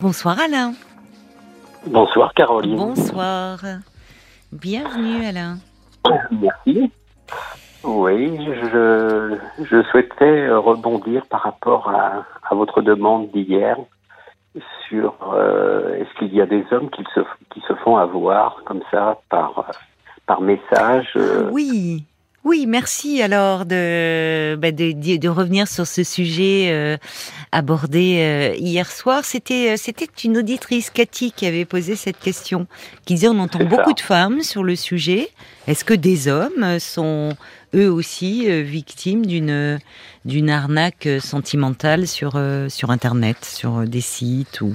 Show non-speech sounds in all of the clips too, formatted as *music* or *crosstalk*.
Bonsoir Alain. Bonsoir Caroline. Bonsoir. Bienvenue Alain. Merci. Oui, je, je souhaitais rebondir par rapport à, à votre demande d'hier sur euh, est-ce qu'il y a des hommes qui se, qui se font avoir comme ça par, par message euh, Oui, oui, merci alors de, bah, de, de, revenir sur ce sujet euh, abordé euh, hier soir. C'était euh, c'était une auditrice Cathy qui avait posé cette question, qui disait on entend beaucoup de femmes sur le sujet. Est-ce que des hommes sont eux aussi victimes d'une d'une arnaque sentimentale sur sur internet, sur des sites ou?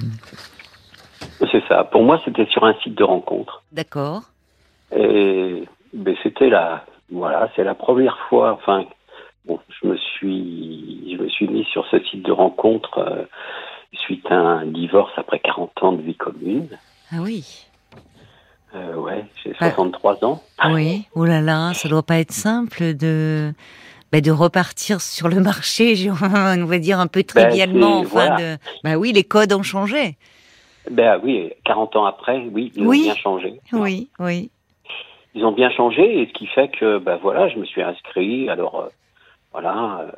C'est ça. Pour moi, c'était sur un site de rencontre. D'accord. Et ben, c'était la voilà, c'est la première fois. Enfin, bon, je me suis, je me suis mis sur ce site de rencontre euh, suite à un divorce après 40 ans de vie commune. Ah oui. Euh, ouais, j'ai 63 ans. *laughs* Oui. Oh là là, ça doit pas être simple de. Ben de repartir sur le marché, *laughs* on va dire un peu ben, trivialement. enfin, de... ben oui, les codes ont changé. Ben oui, 40 ans après, oui, ils oui. ont bien changé. Oui, oui ils ont bien changé et ce qui fait que ben voilà, je me suis inscrit. Alors euh, voilà, euh,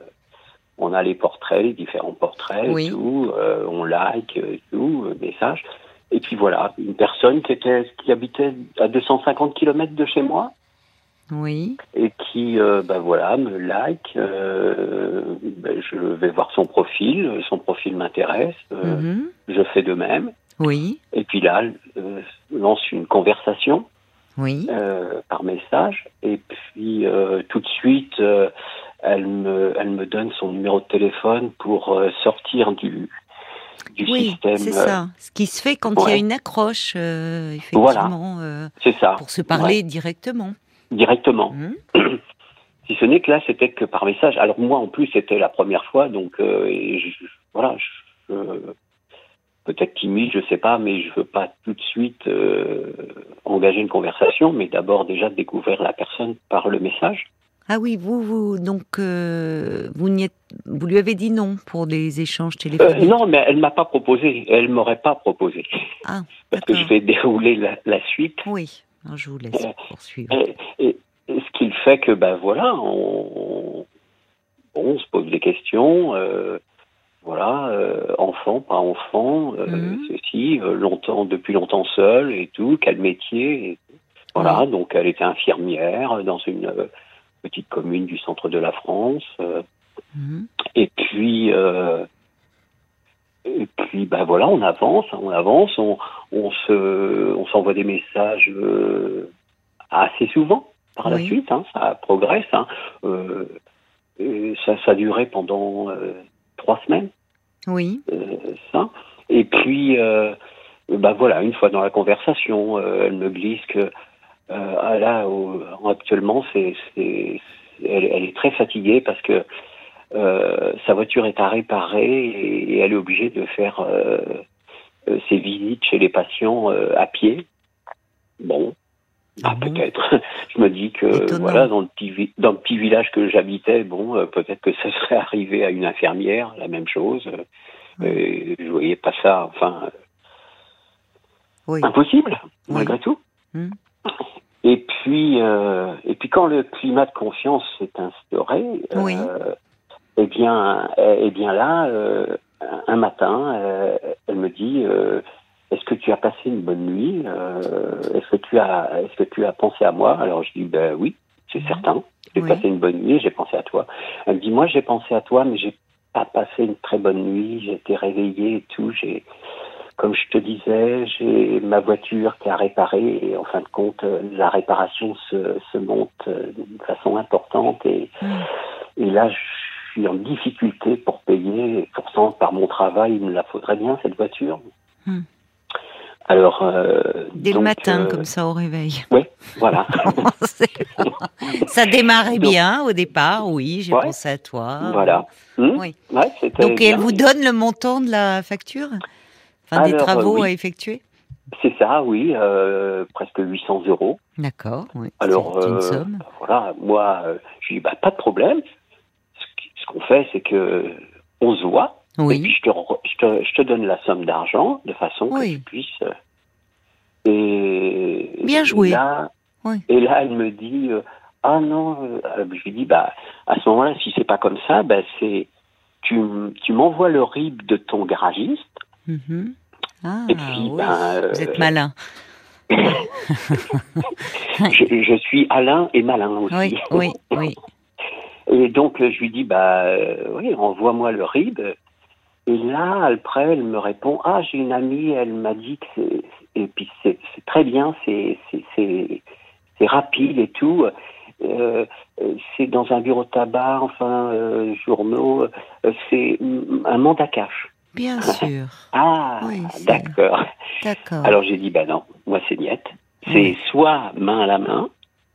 on a les portraits, les différents portraits, et tout, euh, on like, tout, message. Et puis voilà, une personne qui était qui habitait à 250 km de chez moi. Oui. Et qui, ben voilà, me like. Ben je vais voir son profil. Son profil m'intéresse. Mhm. Je fais de même. Oui. Et puis là, lance une conversation oui. euh, par message. Et puis euh, tout de suite, euh, elle, me, elle me donne son numéro de téléphone pour sortir du, du oui, système. C'est ça. Ce qui se fait quand il y a une accroche, effectivement, voilà. c'est ça. pour se parler directement. Directement. Mmh. *clears throat* Si ce n'est que là, c'était que par message. Alors moi, en plus, c'était la première fois, donc je, voilà, je, peut-être timide, je sais pas, mais je veux pas tout de suite euh, engager une conversation, mais d'abord déjà découvrir la personne par le message. Ah oui, vous, vous donc euh, vous, êtes, vous lui avez dit non pour des échanges téléphoniques. Euh, non, mais elle m'a pas proposé. Elle m'aurait pas proposé. Ah, parce que je vais dérouler la, la suite. Oui, je vous laisse poursuivre. Et, et, ce qui fait que ben voilà, on, on se pose des questions. Voilà, euh, enfant, pas enfant, euh, Mhm. ceci, euh, longtemps, depuis longtemps seul et tout, quel métier, et, voilà, donc elle était infirmière dans une euh, petite commune du centre de la France, euh, Mhm. et puis, euh, et puis, ben voilà, on avance, on avance, on, on se, on s'envoie des messages euh, assez souvent par la suite, hein, ça progresse, hein, euh, ça, ça a duré pendant euh, trois semaines Oui. euh, ça. Et puis, euh, bah voilà, une fois dans la conversation, euh, elle me glisse que euh, ah là, actuellement, c'est, c'est, elle, elle est très fatiguée parce que euh, sa voiture est à réparer et, et elle est obligée de faire euh, ses visites chez les patients à pied. Bon. Ah bon peut-être. *laughs* Je me dis que Étonnant. voilà dans le petit vi- dans le petit village que j'habitais, bon, euh, peut-être que ça *laughs* serait arrivé à une infirmière, la même chose. Euh, et je voyais pas ça, enfin, Oui. impossible Oui. malgré tout. Hmm. Et puis, euh, et puis quand le climat de confiance s'est instauré, euh, eh bien, eh bien là, un matin, elle me dit Est-ce que tu as passé une bonne nuit Euh, Est-ce que tu as, est-ce que tu as pensé à moi? Alors je dis Ben oui, c'est certain. J'ai Oui. passé une bonne nuit, j'ai pensé à toi. Elle me dit Moi, j'ai pensé à toi, mais j'ai pas passé une très bonne nuit. J'ai été réveillée et tout. J'ai comme je te disais, j'ai ma voiture qui a réparé et en fin de compte, euh, la réparation se, se monte euh, d'une façon importante et, Hmm. et là, je suis en difficulté pour payer. Et pourtant, par mon travail, il me la faudrait bien cette voiture. Hmm. Alors, euh, Dès donc, le matin, euh, comme ça, au réveil. Oui, voilà. *laughs* ça démarrait Donc- bien au départ, oui, j'ai Ouais. pensé à toi. voilà. Hmm Oui. Ouais, Donc, et elle vous donne le montant de la facture? Enfin, des Alors, travaux oui. à effectuer? C'est ça, oui, euh, presque 800 euros. D'accord, oui. Alors, une euh, somme. voilà, moi, euh, je dis, bah, pas de problème. Ce qu'on fait, c'est que on se voit, Et puis je te, je te, je te donne la somme d'argent de façon que tu puisses. euh, Et Bien joué. Et là, Oui. et là, elle me dit euh, ah non. euh, je lui dis bah à ce moment-là, si c'est pas comme ça, bah c'est tu, tu m'envoies le RIB de ton garagiste. Mhm. Ah, Et puis, oui. ben, euh, vous êtes malin. *laughs* Je, je suis Alain et malin aussi. Oui, oui, oui. *laughs* Et donc, je lui dis, bah, oui, envoie-moi le RIB. Et là, après, elle me répond, ah, j'ai une amie, elle m'a dit que c'est, et puis c'est, très bien, c'est, rapide et tout. Euh, c'est dans un bureau de tabac, enfin, euh, journaux, euh, c'est un mandat cash. Bien sûr. Ah, Oui, c'est- d'accord. D'accord. Alors j'ai dit, bah non, moi c'est niette. C'est Oui. soit main à la main,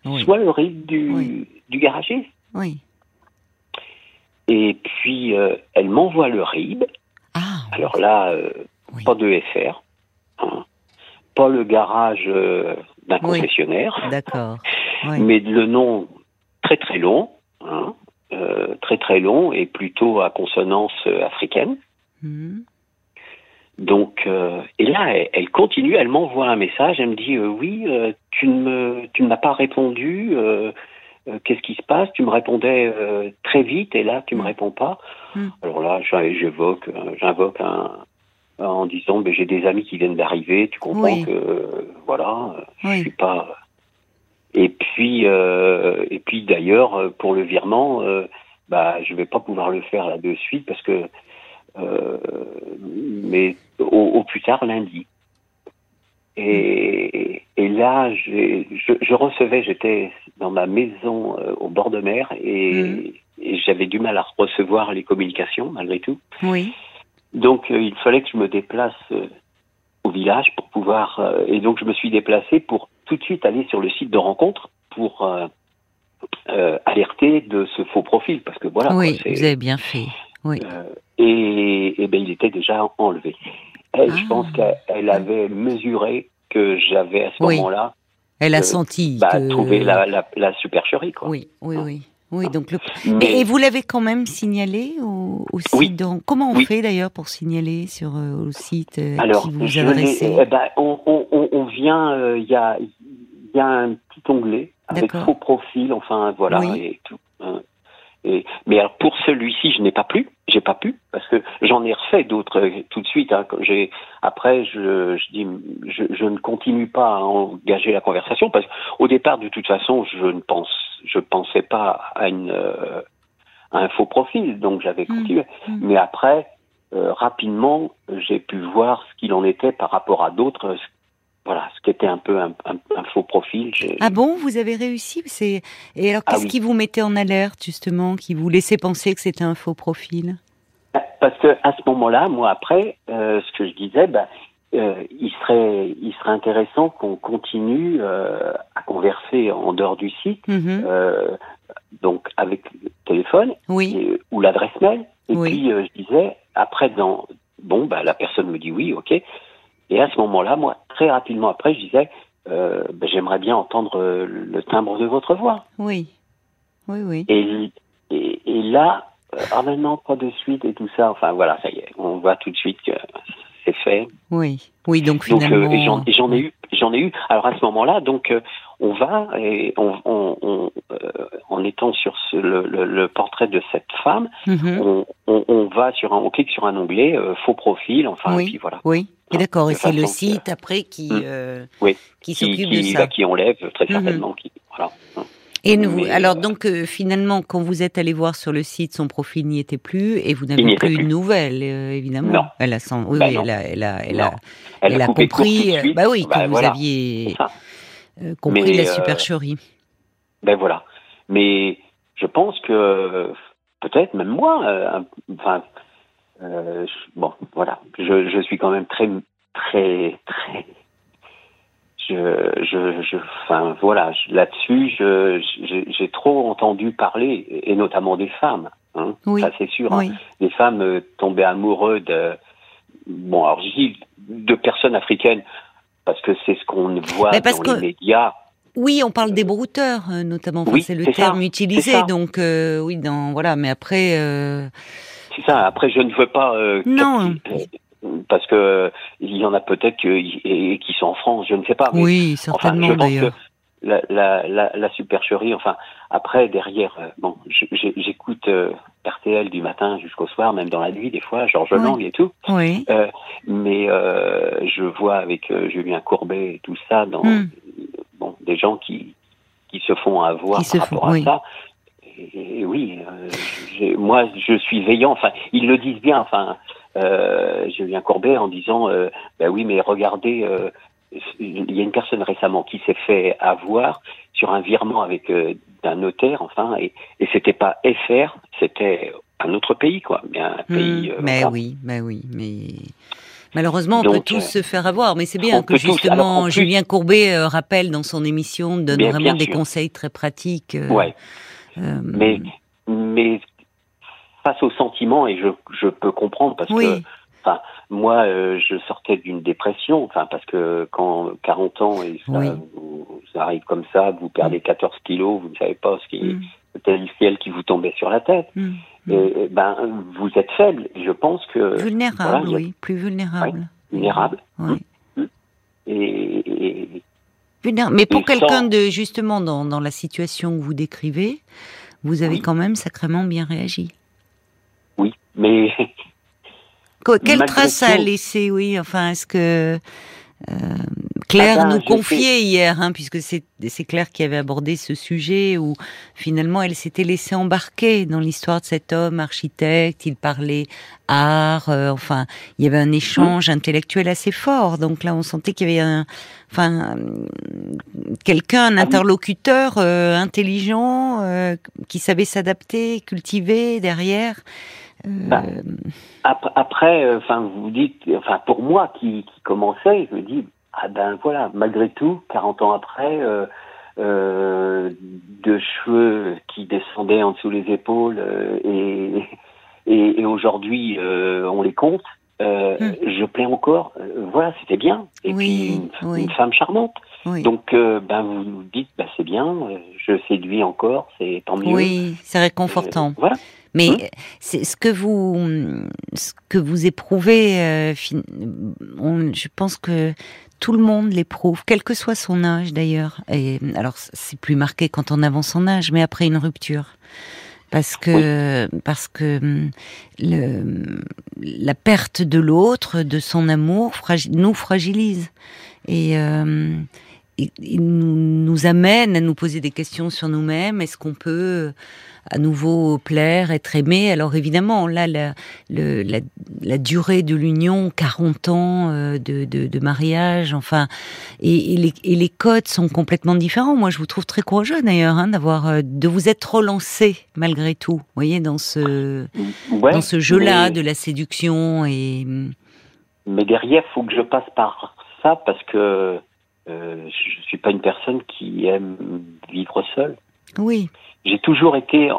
oui. soit le RIB du, garagiste. oui. Et puis, euh, elle m'envoie le RIB. Alors là, euh, Oui. pas de FR, hein, pas le garage euh, d'un Oui. concessionnaire, d'accord. *laughs* Oui. mais le nom très très long, hein, euh, très très long et plutôt à consonance africaine. Mhm. Donc, euh, et là, elle, elle continue, elle m'envoie un message, elle me dit euh, oui, euh, tu ne me, tu ne m'as pas répondu. Euh, Qu'est-ce qui se passe? Tu me répondais euh, très vite et là tu me Mm. réponds pas. Mm. Alors là, j'évoque, euh, j'invoque un en disant ben, j'ai des amis qui viennent d'arriver, tu comprends Oui. que voilà, euh, je Oui. suis pas. Et puis et puis d'ailleurs pour le virement, bah je vais pas pouvoir le faire là de suite parce que mais au, au plus tard lundi. Et, et là, je, je recevais, j'étais dans ma maison euh, au bord de mer et, Mhm. et j'avais du mal à recevoir les communications malgré tout. Oui. Donc euh, il fallait que je me déplace euh, au village pour pouvoir. et donc je me suis déplacé pour tout de suite aller sur le site de rencontre pour alerter de ce faux profil parce que voilà. oui, quoi, vous avez bien fait. Oui. et, et ben il était déjà enlevé. Elle, je Ah. pense qu'elle avait mesuré que j'avais à ce Oui. moment-là Elle a euh, senti bah, que... trouvé la, la, la supercherie. Quoi. Oui, oui, oui. Oui, donc le... Mais- Mais, et vous l'avez quand même signalé au, au site Oui. donc, Comment on Oui. fait d'ailleurs pour signaler sur euh, au site euh, Alors, qui vous je adressez eh ben, on, on, on, on vient, euh, il y, a, y a un petit onglet avec faux profil, enfin voilà, Oui. et tout. Et, mais alors pour celui-ci, je n'ai pas pu, j'ai pas pu parce que j'en ai refait d'autres euh, tout de suite. Hein, j'ai après, je, je dis, je, je ne continue pas à engager la conversation parce qu'au départ, de toute façon, je ne pense, je pensais pas à une euh, à un faux profil, donc j'avais Mm. continué. Mm. Mais après, euh, rapidement, j'ai pu voir ce qu'il en était par rapport à d'autres. Voilà, ce qui était un peu un, un- un faux profil. Ah bon, vous avez réussi C'est et alors Ah qu'est-ce oui. qui vous mettait en alerte justement, qui vous laissait penser que c'était un faux profil? Parce que à ce moment-là, moi après, euh, ce que je disais, bah, euh, il serait, il serait intéressant qu'on continue euh, à converser en dehors du site, Mhm. donc avec le téléphone Oui, et- ou l'adresse mail. Et Oui. puis je disais, après, dans bon, bah, la personne me dit oui, ok. Et à ce moment-là, moi, très rapidement après, je disais, euh, bah, j'aimerais bien entendre euh, le timbre de votre voix. oui, oui, oui. Et, et, et là, euh, ah non, pas de suite et tout ça. Enfin voilà, ça y est, on voit tout de suite que c'est fait. Oui, oui, donc Donc euh, finalement. et j'en ai eu, j'en ai eu. Alors à ce moment-là, donc euh, on va et on, on, on, euh, en étant sur ce- le, le, le portrait de cette femme, Mhm. on, on, on va sur un, on clique sur un onglet faux profil, enfin Oui. et puis voilà, Oui, et d'accord, et c'est le que- site après qui, Hmm. euh, Oui. qui qui, s'occupe de ça. bah, qui enlève très Mhm. certainement, qui voilà. Et nous, Mais, alors euh, donc euh, finalement, quand vous êtes allé voir sur le site, son profil n'y était plus et vous n'avez plus de plus. nouvelles, euh, évidemment. Non. Elle a sans, oui, Bah oui, non. elle a, elle a, elle Non. a, Elle, elle a a coupé court tout de compris. euh. Bah oui, que Bah, vous aviez compris Mais, la supercherie. Ben voilà. Mais je pense que peut-être même moi, enfin, euh, bon, voilà. Je, je suis quand même très, très, très. Je, je, je, enfin, voilà. Là-dessus, j'ai- trop entendu parler, et notamment des femmes. Hein, Oui. Ça, c'est sûr. hein. Oui, Des femmes euh, tombées amoureuses de, bon, alors je dis de personnes africaines parce que c'est ce qu'on voit Mais parce dans que- les médias. oui, on parle des brouteurs euh, notamment. Enfin, Oui, c'est le ça, terme utilisé. Donc euh, oui, dans voilà. Mais après, euh, C'est ça. Après, je ne veux pas. Euh, non. Parce que il y en a peut-être qui, qui sont en France, je ne sais pas. oui, certainement d'ailleurs la, la, la, la, supercherie. Enfin, après, derrière, euh, bon, j'écoute euh, RTL du matin jusqu'au soir, même dans la nuit, des fois, Georges oui. Lang et tout. Oui. Euh, mais euh, je vois avec euh, Julien Courbet et tout ça, dans, mm. bon, des gens qui, qui se font avoir qui par rapport à ça. Et, et oui, moi, je suis veillant. Enfin, ils le disent bien. Enfin, Julien Courbet en disant, ben oui, mais regardez il y a une personne récemment qui s'est fait avoir sur un virement avec euh, d'un notaire, enfin, et, et c'était pas FR, c'était un autre pays, quoi, mais un mmh, pays. Euh, mais oui, mais oui, mais. Malheureusement, on Donc, peut tous euh, se faire avoir, mais c'est bien que justement plus... Julien Courbet euh, rappelle dans son émission, donne bien, vraiment bien des conseils très pratiques. Euh, ouais. Mais, mais face au sentiment, et je, je peux comprendre parce oui. que Enfin, moi, euh, je sortais d'une dépression, enfin, parce que quand 40 ans et ça, oui. vous, ça arrive comme ça, vous perdez 14 kilos, vous ne savez pas ce qui, mm. c'était le ciel qui vous tombait sur la tête. Mm. Et, ben, vous êtes faible. Je pense que vulnérable, voilà, oui, plus vulnérable. Ouais, vulnérable. Oui. Mm. Et, et, mais pour quelqu'un de justement dans, dans la situation que vous décrivez, vous avez oui. quand même sacrément bien réagi. Oui, mais quelle trace ça a laissé, oui Enfin, est-ce que euh, Claire ah ben, nous confiait hier, hein, puisque c'est Claire qui avait abordé ce sujet où finalement elle s'était laissée embarquer dans l'histoire de cet homme architecte. Il parlait art, euh, enfin il y avait un échange mmh. intellectuel assez fort. Donc là on sentait qu'il y avait un, enfin quelqu'un, un interlocuteur euh, intelligent euh, qui savait s'adapter, cultiver derrière. Bah, après, enfin, vous dites, enfin, pour moi qui, qui commençais, je me dis, ah ben voilà, malgré tout, 40 ans après, euh, euh, de cheveux qui descendaient en dessous les épaules euh, et, et, et aujourd'hui euh, on les compte, hum. je plais encore. voilà, c'était bien. Et oui, puis une, oui. une, femme charmante. Oui. Donc ben vous vous dites, ben, c'est bien, je séduis encore, c'est tant mieux. Oui, c'est réconfortant. voilà. Mais c'est ce que vous ce que vous éprouvez, euh, on, je pense que tout le monde l'éprouve, quel que soit son âge d'ailleurs. Et alors c'est plus marqué quand on avance en âge, mais après une rupture, parce que oui. parce que le, la perte de l'autre, de son amour, fragi nous fragilise et euh, il nous, nous amène à nous poser des questions sur nous-mêmes. Est-ce qu'on peut à nouveau plaire, être aimé? Alors évidemment, là, la, le, la, la durée de l'union, 40 ans euh, de, de, de, mariage, enfin, et, et, les, et, les, codes sont complètement différents. Moi, je vous trouve très courageux d'ailleurs, hein, d'avoir, euh, de vous être relancé malgré tout. Vous voyez, dans ce, ouais, dans ce jeu-là de la séduction et. Mais derrière, faut que je passe par ça parce que euh, je suis pas une personne qui aime vivre seule. Oui j'ai toujours été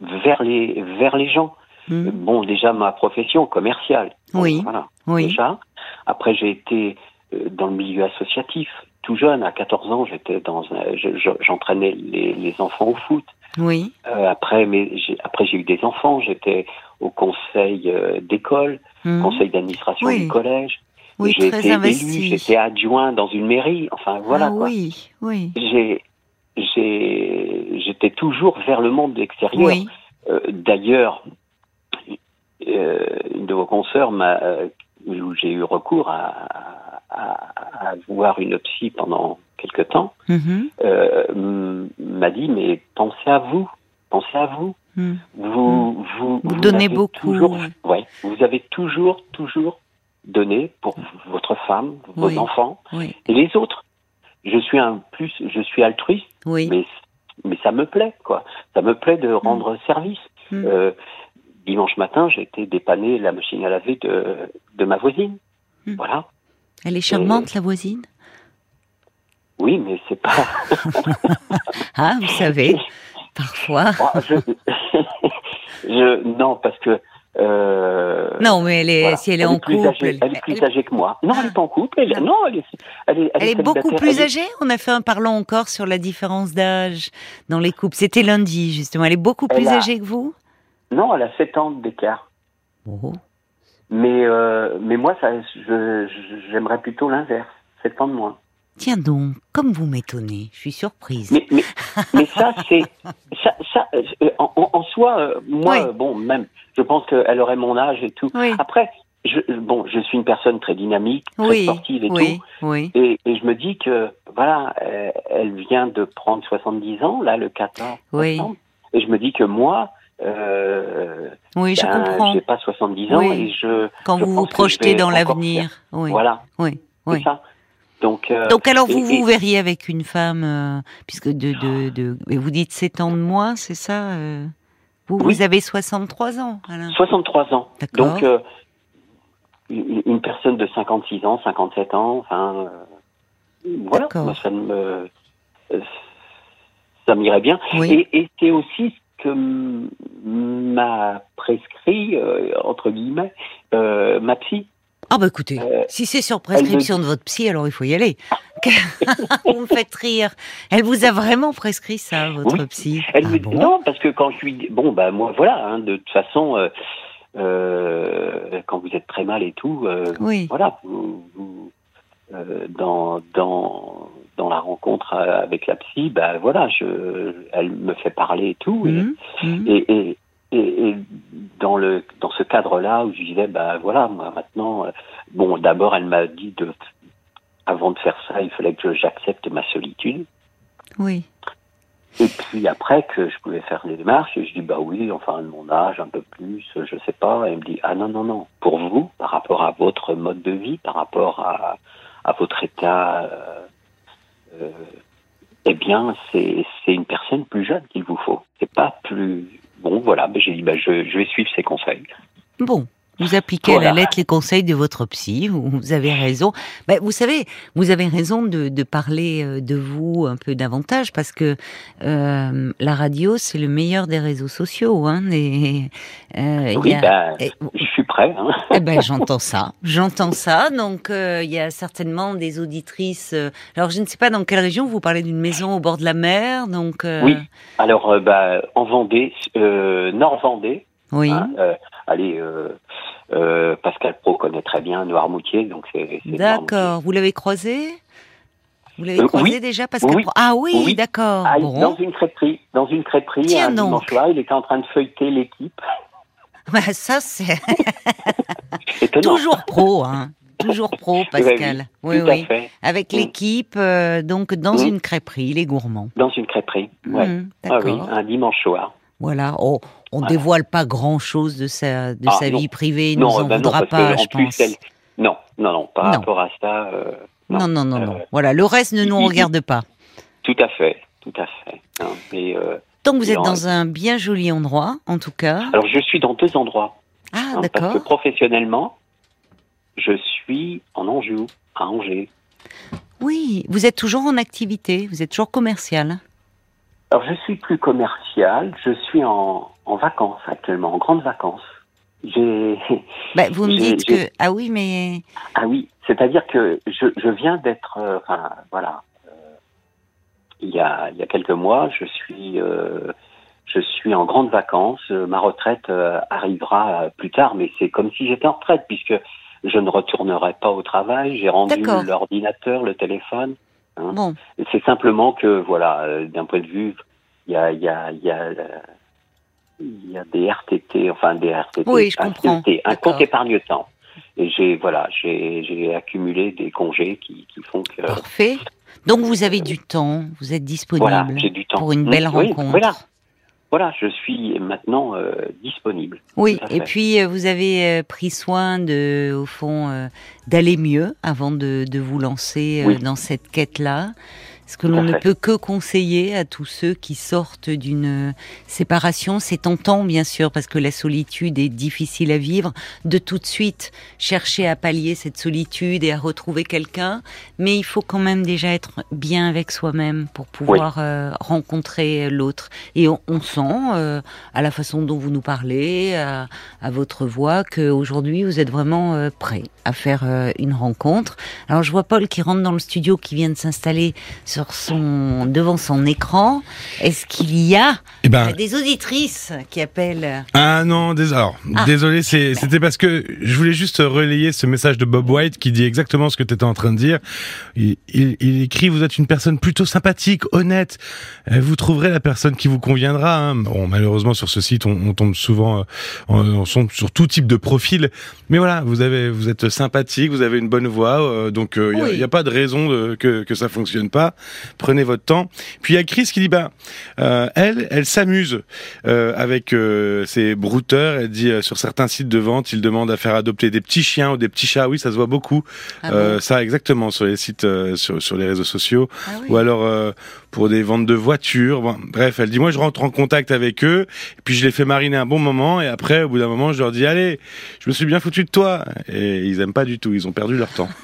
vers les vers les gens. Mmh. Bon, déjà ma profession commerciale. Oui. Voilà. Oui. Déjà. Après, j'ai été euh, dans le milieu associatif. Tout jeune, à 14 ans, j'étais dans j'entraînais les, les, enfants au foot. Oui. Euh, après, mais j'ai, après j'ai eu des enfants. J'étais au conseil d'école, mmh. conseil d'administration oui. du collège. Oui, j'ai très été investi. élu, j'étais adjoint dans une mairie. Enfin voilà ah, quoi. Oui, oui. J'étais toujours vers le monde extérieur. Oui. Euh, D'ailleurs, euh, une de vos consoeurs m'a, euh, où j'ai eu recours à, à, à, voir une psy pendant quelque temps, mm -hmm. m'a dit mais pensez à vous, pensez à vous. Mm. Vous, vous, vous, vous donnez beaucoup. Toujours, ouais, vous avez toujours, toujours donné pour votre femme, vos oui. enfants oui. et les autres je suis un plus, je suis altruiste, oui. mais mais ça me plaît quoi. Ça me plaît de rendre mmh. service. Mmh. Euh, dimanche matin, j'ai été dépanner la machine à laver de de ma voisine. Mmh. Voilà. Elle est charmante Et... la voisine? Oui, mais c'est pas. *laughs* *laughs* ah, vous savez, parfois. Je... *laughs* je... non, parce que euh, non, mais elle est, voilà. si elle est elle en est couple, âgée, elle, est plus âgée que moi. Non, elle n'est pas en couple. Elle, non, elle est, elle est, elle est beaucoup plus âgée. On a fait un parlant encore sur la différence d'âge dans les couples. C'était lundi justement. Elle est beaucoup plus a... âgée que vous? Non, elle a 7 ans d'écart. Oh. Mais, euh, mais moi, ça, j'aimerais plutôt l'inverse, s'étendre moins. Tiens donc, comme vous m'étonnez, je suis surprise. Mais, mais, mais ça, c'est. Ça, ça, euh, en, soi, euh, moi, Oui. euh, bon, même, je pense qu'elle aurait mon âge et tout. Oui. Après, je, bon, je suis une personne très dynamique, très oui, sportive et oui, oui. tout. Et, et je me dis que, voilà, euh, elle vient de prendre 70 ans, là, le 14 Oui. septembre. Et je me dis que moi, euh, Oui, je ben, comprends. j'ai pas 70 ans et je. Quand je vous vous projetez dans l'avenir. Oui, Voilà, oui, c'est oui. ça. Donc, euh, Donc alors vous et- vous verriez avec une femme, euh, puisque de, de, vous dites 7 ans de moins, c'est ça euh Vous, Oui. vous avez 63 ans, Alain 63 ans. D'accord. Donc, une une personne de 56 ans, 57 ans, enfin, voilà, moi, ça me, ça m'irait bien. Oui. Et, et c'est aussi ce que m'a prescrit, entre guillemets, ma psy. Ah bah écoutez, Euh, si c'est sur prescription de votre psy, alors il faut y aller. *laughs* *laughs* vous me faites rire. Elle vous a vraiment prescrit ça, votre Oui. psy Elle Ah me bon? dit non, parce que quand je lui dis, bon, bah, moi, voilà, hein, de toute façon, euh, euh, quand vous êtes très mal et tout, Oui, voilà, vous, vous, dans, dans, dans la rencontre avec la psy, bah voilà, je, elle me fait parler et tout. et- et, et, et dans, le, dans ce cadre-là où je disais, bah voilà, moi maintenant, euh, bon, d'abord elle m'a dit de, avant de faire ça, il fallait que j'accepte ma solitude. oui. Et puis après que je pouvais faire des démarches, et je dis bah oui, enfin de mon âge, un peu plus, je sais pas. Et elle me dit ah non non non, pour vous, par rapport à votre mode de vie, par rapport à, à votre état, euh, euh, eh bien c'est c'est une personne plus jeune qu'il vous faut. C'est pas plus bon voilà. J'ai dit bah je, je vais suivre ses conseils. Bon, vous appliquez à la lettre les conseils de votre psy, vous, vous avez raison. Ben, vous savez, vous avez raison de, de parler euh, de vous un peu davantage parce que euh, la radio, c'est le meilleur des réseaux sociaux. Hein, et, euh, Oui y a- ben et- je suis prêt. Hein. eh ben, j'entends ça, j'entends ça. Donc, euh, il y a certainement des auditrices. euh, alors, je ne sais pas dans quelle région vous parlez d'une maison au bord de la mer. Donc, euh, Oui. Alors bah, en Vendée, euh, Nord Vendée. Oui, Hein, euh, allez, euh, euh, Pascal Pro connaît très bien Noirmoutier, donc c'est. d'accord. Vous l'avez croisé? Vous l'avez croisé oui. déjà que Oui. ah oui, Oui. d'accord. Ah, bon. Dans une crêperie, dans une crêperie, Tiens un dimanche soir, il était en train de feuilleter l'équipe. *laughs* Bah, ça, c'est *laughs* toujours pro, hein. Toujours pro, Pascal. Oui, Tout à oui. fait. Avec Mm. l'équipe, euh, donc dans Mm. une crêperie, les gourmands. Dans une crêperie. Ouais. Mm, ah oui, un dimanche soir. Voilà. Oh, on Voilà. dévoile pas grand chose de sa, de Ah, sa non. vie privée. Il non, nous en ben non, voudra parce pas, je plus, pense. elle- Non, non, non, par Non. rapport à ça. euh, Non, non, non, Euh, non. Voilà. Le reste ne nous *laughs* regarde pas. Tout à fait, tout à fait. hein. Mais, euh, Donc vous êtes Non. dans un bien joli endroit, en tout cas. alors, je suis dans deux endroits. Ah, hein, parce que d'accord. professionnellement, je suis en Anjou, à Angers. Oui, vous êtes toujours en activité. Vous êtes toujours commercial. Alors, je suis plus commercial, je suis en, en vacances actuellement, en grandes vacances. *laughs* Bah, vous me dites que ah oui, mais Ah oui, c'est-à-dire que je, je viens d'être. euh, Enfin, voilà. euh, il, y a, il y a quelques mois, je suis. euh, je suis en grandes vacances. Ma retraite arrivera plus tard, mais c'est comme si j'étais en retraite, puisque je ne retournerai pas au travail. J'ai rendu l'ordinateur, le téléphone. Bon, C'est simplement que, voilà, euh, d'un point de vue, il y a, il y a, il y a, il y a des RTT, enfin des RTT, Oui, je un comprends. Compte épargne-temps. Et j'ai, voilà, j'ai, accumulé des congés qui, qui font que, parfait. Donc vous avez du temps, vous êtes disponible voilà, j'ai du temps. pour une belle Mm, oui, rencontre. Voilà, voilà, je suis maintenant euh, disponible. Oui, et puis euh, vous avez euh, pris soin de, au fond, d'aller mieux avant de, de vous lancer Oui. dans cette quête-là. Ce que l'on ne peut que conseiller à tous ceux qui sortent d'une séparation, c'est tentant bien sûr parce que la solitude est difficile à vivre, de tout de suite chercher à pallier cette solitude et à retrouver quelqu'un, mais il faut quand même déjà être bien avec soi-même pour pouvoir euh, rencontrer l'autre. Et on, on sent euh, à la façon dont vous nous parlez, à, à votre voix, que aujourd'hui vous êtes vraiment euh, prêt à faire euh, une rencontre. Alors je vois Paul qui rentre dans le studio, qui vient de s'installer sur son devant son écran, est-ce qu'il y a Eh ben, des auditrices qui appellent? Ah non, désolé. alors, Ah. désolé, c'est- c'était parce que je voulais juste relayer ce message de Bob White qui dit exactement ce que tu étais en train de dire. Il, il- il écrit vous êtes une personne plutôt sympathique, honnête. Euh, Vous trouverez la personne qui vous conviendra. hein. Bon, malheureusement sur ce site, on, on tombe souvent, euh, on, on tombe sur tout type de profil. Mais voilà, vous avez, vous êtes sympathique, vous avez une bonne voix, euh, donc il n'y a, Oui. y a pas de raison de- que que ça fonctionne pas. Prenez votre temps. Puis il y a Chris qui dit bah euh, elle, elle s'amuse euh, avec euh, ses brouteurs. Elle dit euh, sur certains sites de vente, ils demandent à faire adopter des petits chiens ou des petits chats. Oui, ça se voit beaucoup. Ah Euh, bon? ça exactement sur les sites, euh, sur, sur les réseaux sociaux, Ah oui. ou alors euh, pour des ventes de voitures. Bon, bref, elle dit moi je rentre en contact avec eux, et puis je les fais mariner un bon moment, et après au bout d'un moment je leur dis allez, je me suis bien foutu de toi. Et ils aiment pas du tout. Ils ont perdu leur temps. *laughs*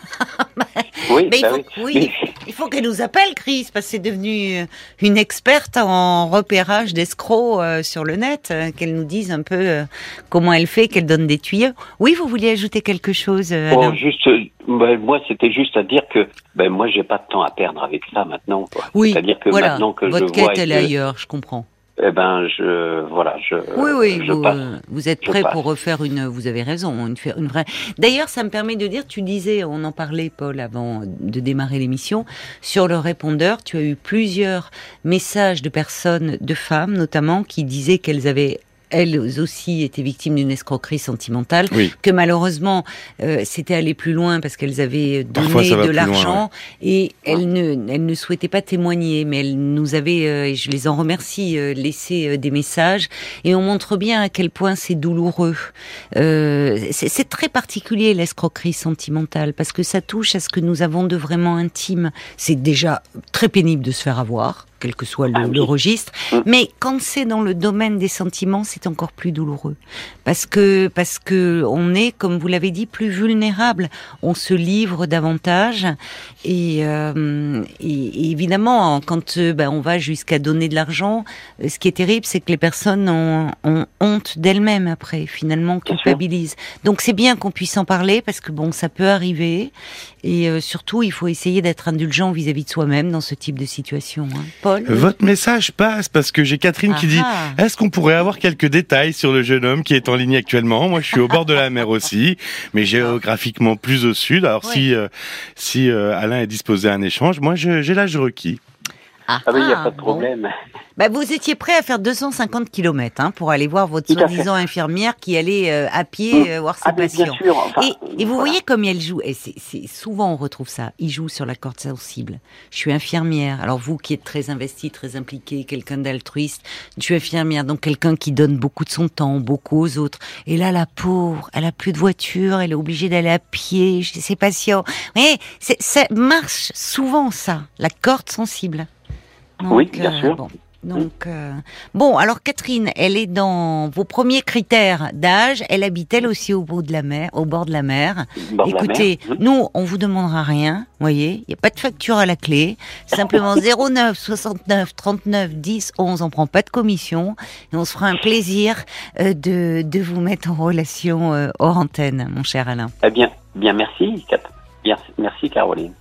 Oui, Mais il bah faut, oui. oui, il faut qu'elle nous appelle, Chris, parce que c'est devenu euh, une experte en repérage d'escrocs euh, sur le net, euh, qu'elle nous dise un peu euh, comment elle fait, qu'elle donne des tuyaux. Oui, vous vouliez ajouter quelque chose, Bon, juste, ben, moi, c'était juste à dire que ben, moi, j'ai pas de temps à perdre avec ça maintenant. quoi. Oui, C'est-à-dire que voilà, maintenant que votre je vois quête, elle que, est ailleurs, je comprends. Eh ben, je, voilà, je, Oui, oui, je vous, passe. vous êtes prêt pour refaire une. Vous avez raison, une, une vraie. D'ailleurs, ça me permet de dire, tu disais, on en parlait, Paul, avant de démarrer l'émission, sur le répondeur, tu as eu plusieurs messages de personnes, de femmes notamment, qui disaient qu'elles avaient elles aussi été victimes d'une escroquerie sentimentale, Oui. que malheureusement euh, c'était aller plus loin parce qu'elles avaient donné de l'argent et elles ne, elles ne souhaitaient pas témoigner, mais elles nous avaient, euh, et je les en remercie, euh, laissé euh, des messages et on montre bien à quel point c'est douloureux. Euh, c'est c'est très particulier l'escroquerie sentimentale parce que ça touche à ce que nous avons de vraiment intime. C'est déjà très pénible de se faire avoir quel que soit le, Ah oui. le registre. Mm. Mais quand c'est dans le domaine des sentiments, c'est encore plus douloureux. Parce que, parce que on est, comme vous l'avez dit, plus vulnérable. On se livre davantage. Et, euh, et- et évidemment, quand euh, ben, on va jusqu'à donner de l'argent, euh, ce qui est terrible, c'est que les personnes ont, ont honte d'elles-mêmes après, finalement, culpabilisent. Donc c'est bien qu'on puisse en parler parce que bon, ça peut arriver. Et euh, surtout, il faut essayer d'être indulgent vis-à-vis de soi-même dans ce type de situation. hein. Paul? Votre message passe parce que j'ai Catherine qui dit Ah. Est-ce qu'on pourrait avoir quelques détails sur le jeune homme qui est en ligne actuellement? Moi, je suis au bord de la mer *laughs* aussi, mais géographiquement plus au sud. Alors, Ouais. si euh, si euh, Alain est disposé à un échange, moi, j'ai l'âge requis. Ah, Ah oui, il n'y a pas de bon. problème. Bah, vous étiez prêt à faire 250 km hein, pour aller voir votre soi-disant infirmière qui allait euh, à pied Mm. euh, voir ses Ah, mais bien patients. sûr. enfin, Et, et vous voilà. voyez comme elle joue, et c'est souvent on retrouve ça, il joue sur la corde sensible. Je suis infirmière, alors vous qui êtes très investi, très impliqué, quelqu'un d'altruiste, je suis infirmière, donc quelqu'un qui donne beaucoup de son temps, beaucoup aux autres. Et là, la pauvre, elle a plus de voiture, elle est obligée d'aller à pied chez ses patients. Oui, ça marche souvent ça, la corde sensible. Donc, Oui, bien sûr. Bon. Donc, euh, bon, alors Catherine, elle est dans vos premiers critères d'âge. Elle habite elle aussi au bord de la mer, au bord de la mer. Bord de la Écoutez, mer. Nous, on vous demandera rien, voyez, il n'y a pas de facture à la clé, simplement 09 69 39 10 11, on prend pas de commission, et on se fera un plaisir euh, de, de vous mettre en relation euh, hors antenne, mon cher Alain. Eh bien, bien merci, Cat- merci Caroline.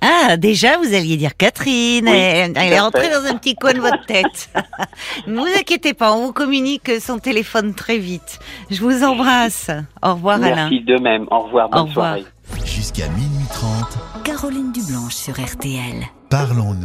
Ah, déjà, vous alliez dire Catherine, Oui, elle, est rentrée dans un petit coin de votre tête. *laughs* ne vous inquiétez pas, on vous communique son téléphone très vite. Je vous embrasse. Au revoir Alain. Merci de même. Au revoir. Bonne Au revoir. soirée. Jusqu'à minuit 30, Caroline Dublanche sur RTL. parlons-nous.